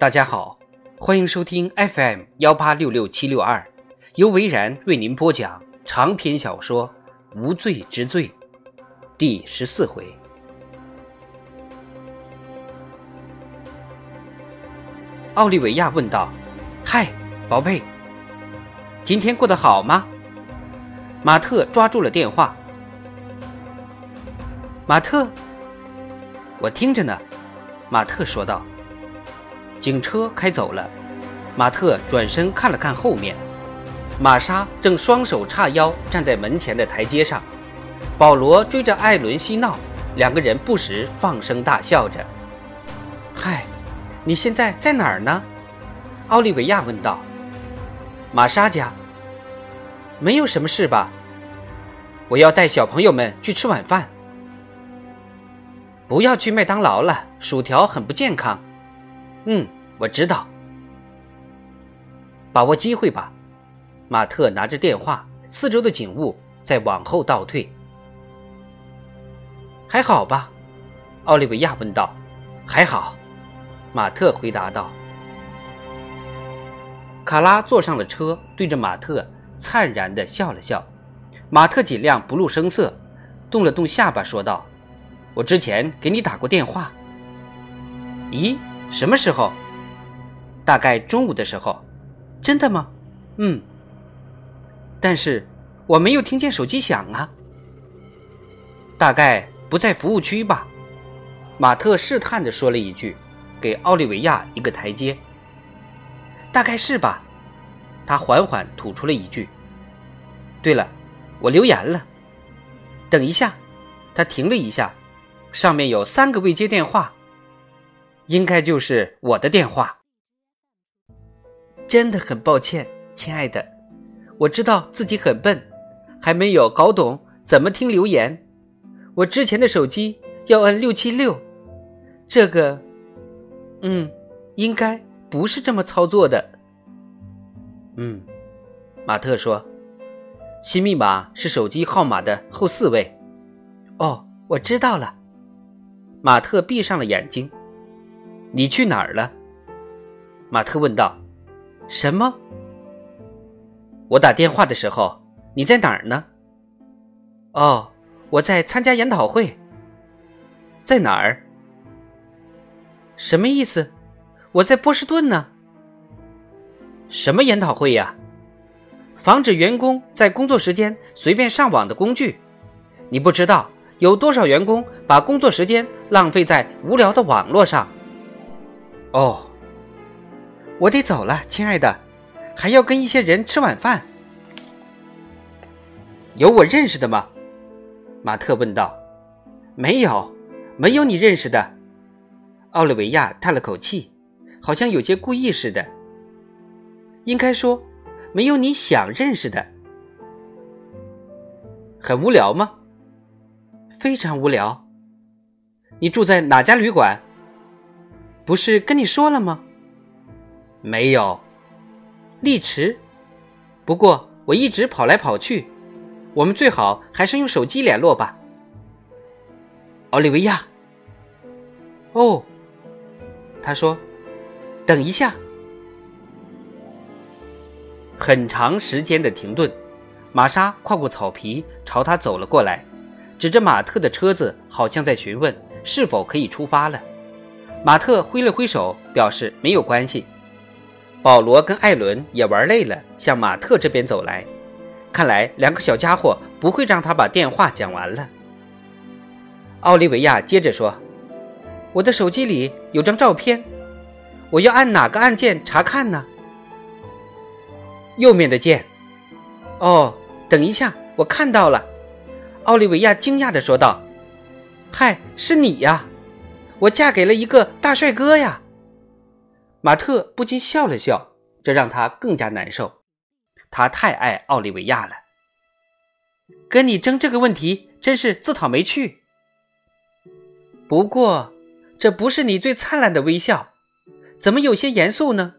大家好，欢迎收听 FM 幺八六六七六二，由维然为您播讲长篇小说《无罪之罪》第十四回。奥利维亚问道：“嗨，宝贝，今天过得好吗？”马特抓住了电话。马特，我听着呢。马特说道。警车开走了，马特转身看了看后面，玛莎正双手叉腰站在门前的台阶上，保罗追着艾伦嬉闹，两个人不时放声大笑着。嗨，你现在在哪儿呢？奥利维亚问道。玛莎家。没有什么事吧？我要带小朋友们去吃晚饭。不要去麦当劳了，薯条很不健康。嗯，我知道。把握机会吧，马特拿着电话，四周的景物在往后倒退。还好吧？奥利维亚问道。还好，马特回答道。卡拉坐上了车，对着马特灿然的笑了笑。马特尽量不露声色，动了动下巴，说道：“我之前给你打过电话。”咦？什么时候？大概中午的时候。真的吗？嗯。但是我没有听见手机响啊。大概不在服务区吧？马特试探的说了一句，给奥利维亚一个台阶。大概是吧？他缓缓吐出了一句。对了，我留言了。等一下，他停了一下，上面有三个未接电话。应该就是我的电话。真的很抱歉，亲爱的，我知道自己很笨，还没有搞懂怎么听留言。我之前的手机要按六七六，这个，嗯，应该不是这么操作的。嗯，马特说，新密码是手机号码的后四位。哦，我知道了。马特闭上了眼睛。你去哪儿了？马特问道。什么？我打电话的时候，你在哪儿呢？哦，我在参加研讨会。在哪儿？什么意思？我在波士顿呢。什么研讨会呀？防止员工在工作时间随便上网的工具。你不知道有多少员工把工作时间浪费在无聊的网络上。哦，我得走了，亲爱的，还要跟一些人吃晚饭。有我认识的吗？马特问道。没有，没有你认识的。奥利维亚叹了口气，好像有些故意似的。应该说，没有你想认识的。很无聊吗？非常无聊。你住在哪家旅馆？不是跟你说了吗？没有，丽池。不过我一直跑来跑去，我们最好还是用手机联络吧。奥利维亚。哦，他说：“等一下。”很长时间的停顿，玛莎跨过草皮朝他走了过来，指着马特的车子，好像在询问是否可以出发了。马特挥了挥手，表示没有关系。保罗跟艾伦也玩累了，向马特这边走来。看来两个小家伙不会让他把电话讲完了。奥利维亚接着说：“我的手机里有张照片，我要按哪个按键查看呢？”右面的键。哦，等一下，我看到了。奥利维亚惊讶地说道：“嗨，是你呀！”我嫁给了一个大帅哥呀！马特不禁笑了笑，这让他更加难受。他太爱奥利维亚了，跟你争这个问题真是自讨没趣。不过，这不是你最灿烂的微笑，怎么有些严肃呢？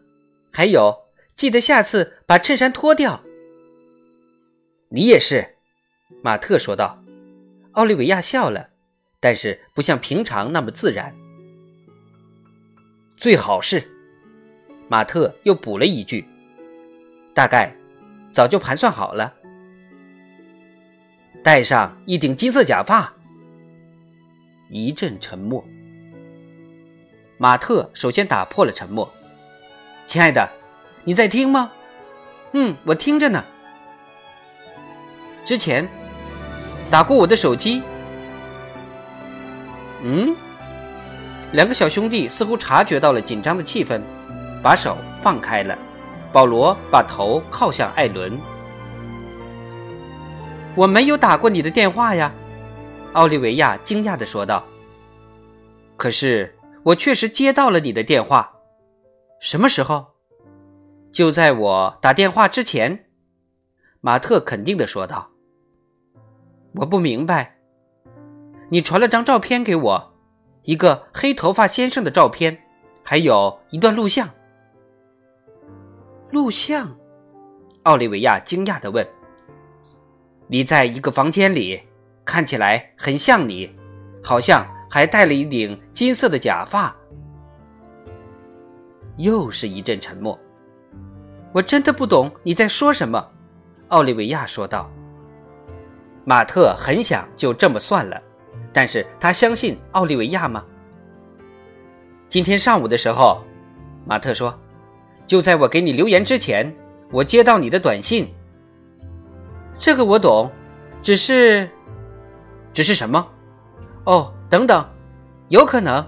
还有，记得下次把衬衫脱掉。你也是，马特说道。奥利维亚笑了。但是不像平常那么自然。最好是，马特又补了一句：“大概早就盘算好了。”戴上一顶金色假发。一阵沉默。马特首先打破了沉默：“亲爱的，你在听吗？”“嗯，我听着呢。”之前打过我的手机。嗯，两个小兄弟似乎察觉到了紧张的气氛，把手放开了。保罗把头靠向艾伦。我没有打过你的电话呀，奥利维亚惊讶的说道。可是我确实接到了你的电话，什么时候？就在我打电话之前，马特肯定的说道。我不明白。你传了张照片给我，一个黑头发先生的照片，还有一段录像。录像？奥利维亚惊讶的问。你在一个房间里，看起来很像你，好像还戴了一顶金色的假发。又是一阵沉默。我真的不懂你在说什么，奥利维亚说道。马特很想就这么算了，但是他相信奥利维亚吗？今天上午的时候，马特说：“就在我给你留言之前，我接到你的短信。”这个我懂，只是，只是什么？哦，等等，有可能，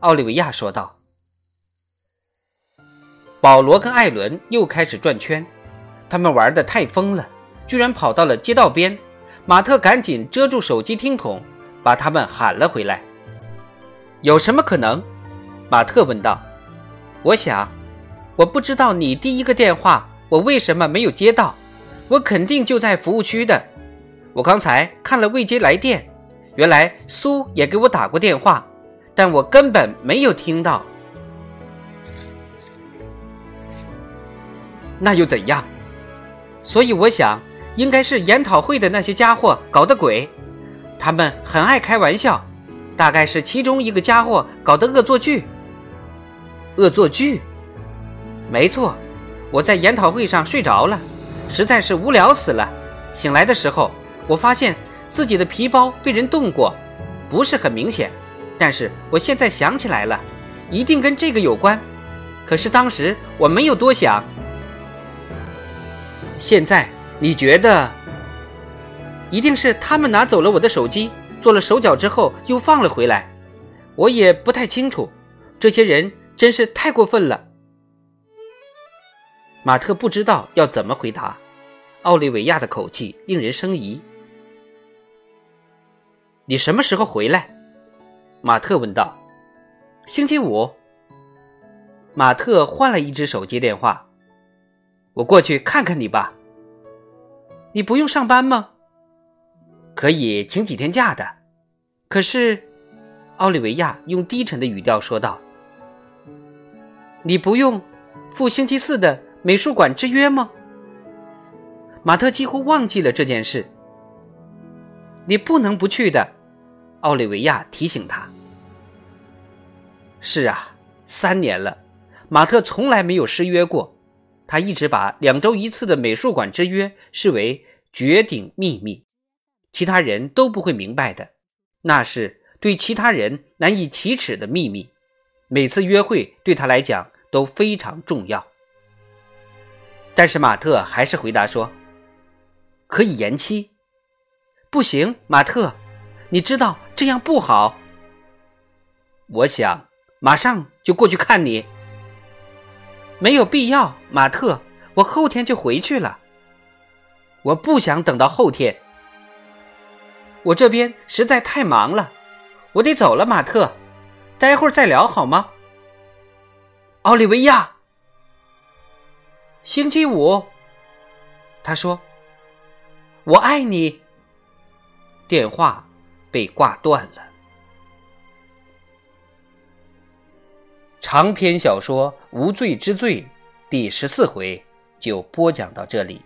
奥利维亚说道。保罗跟艾伦又开始转圈，他们玩的太疯了，居然跑到了街道边。马特赶紧遮住手机听筒，把他们喊了回来。有什么可能？马特问道。我想，我不知道你第一个电话我为什么没有接到。我肯定就在服务区的。我刚才看了未接来电，原来苏也给我打过电话，但我根本没有听到。那又怎样？所以我想。应该是研讨会的那些家伙搞的鬼，他们很爱开玩笑，大概是其中一个家伙搞的恶作剧。恶作剧？没错，我在研讨会上睡着了，实在是无聊死了。醒来的时候，我发现自己的皮包被人动过，不是很明显，但是我现在想起来了，一定跟这个有关。可是当时我没有多想，现在。你觉得一定是他们拿走了我的手机，做了手脚之后又放了回来？我也不太清楚。这些人真是太过分了。马特不知道要怎么回答。奥利维亚的口气令人生疑。你什么时候回来？马特问道。星期五。马特换了一只手机电话。我过去看看你吧。你不用上班吗？可以请几天假的。可是，奥利维亚用低沉的语调说道：“你不用赴星期四的美术馆之约吗？”马特几乎忘记了这件事。你不能不去的，奥利维亚提醒他。是啊，三年了，马特从来没有失约过。他一直把两周一次的美术馆之约视为绝顶秘密，其他人都不会明白的，那是对其他人难以启齿的秘密。每次约会对他来讲都非常重要。但是马特还是回答说：“可以延期。”不行，马特，你知道这样不好。我想马上就过去看你。没有必要，马特，我后天就回去了。我不想等到后天，我这边实在太忙了，我得走了，马特，待会儿再聊好吗？奥利维亚，星期五，他说：“我爱你。”电话被挂断了。长篇小说《无罪之罪》第十四回就播讲到这里。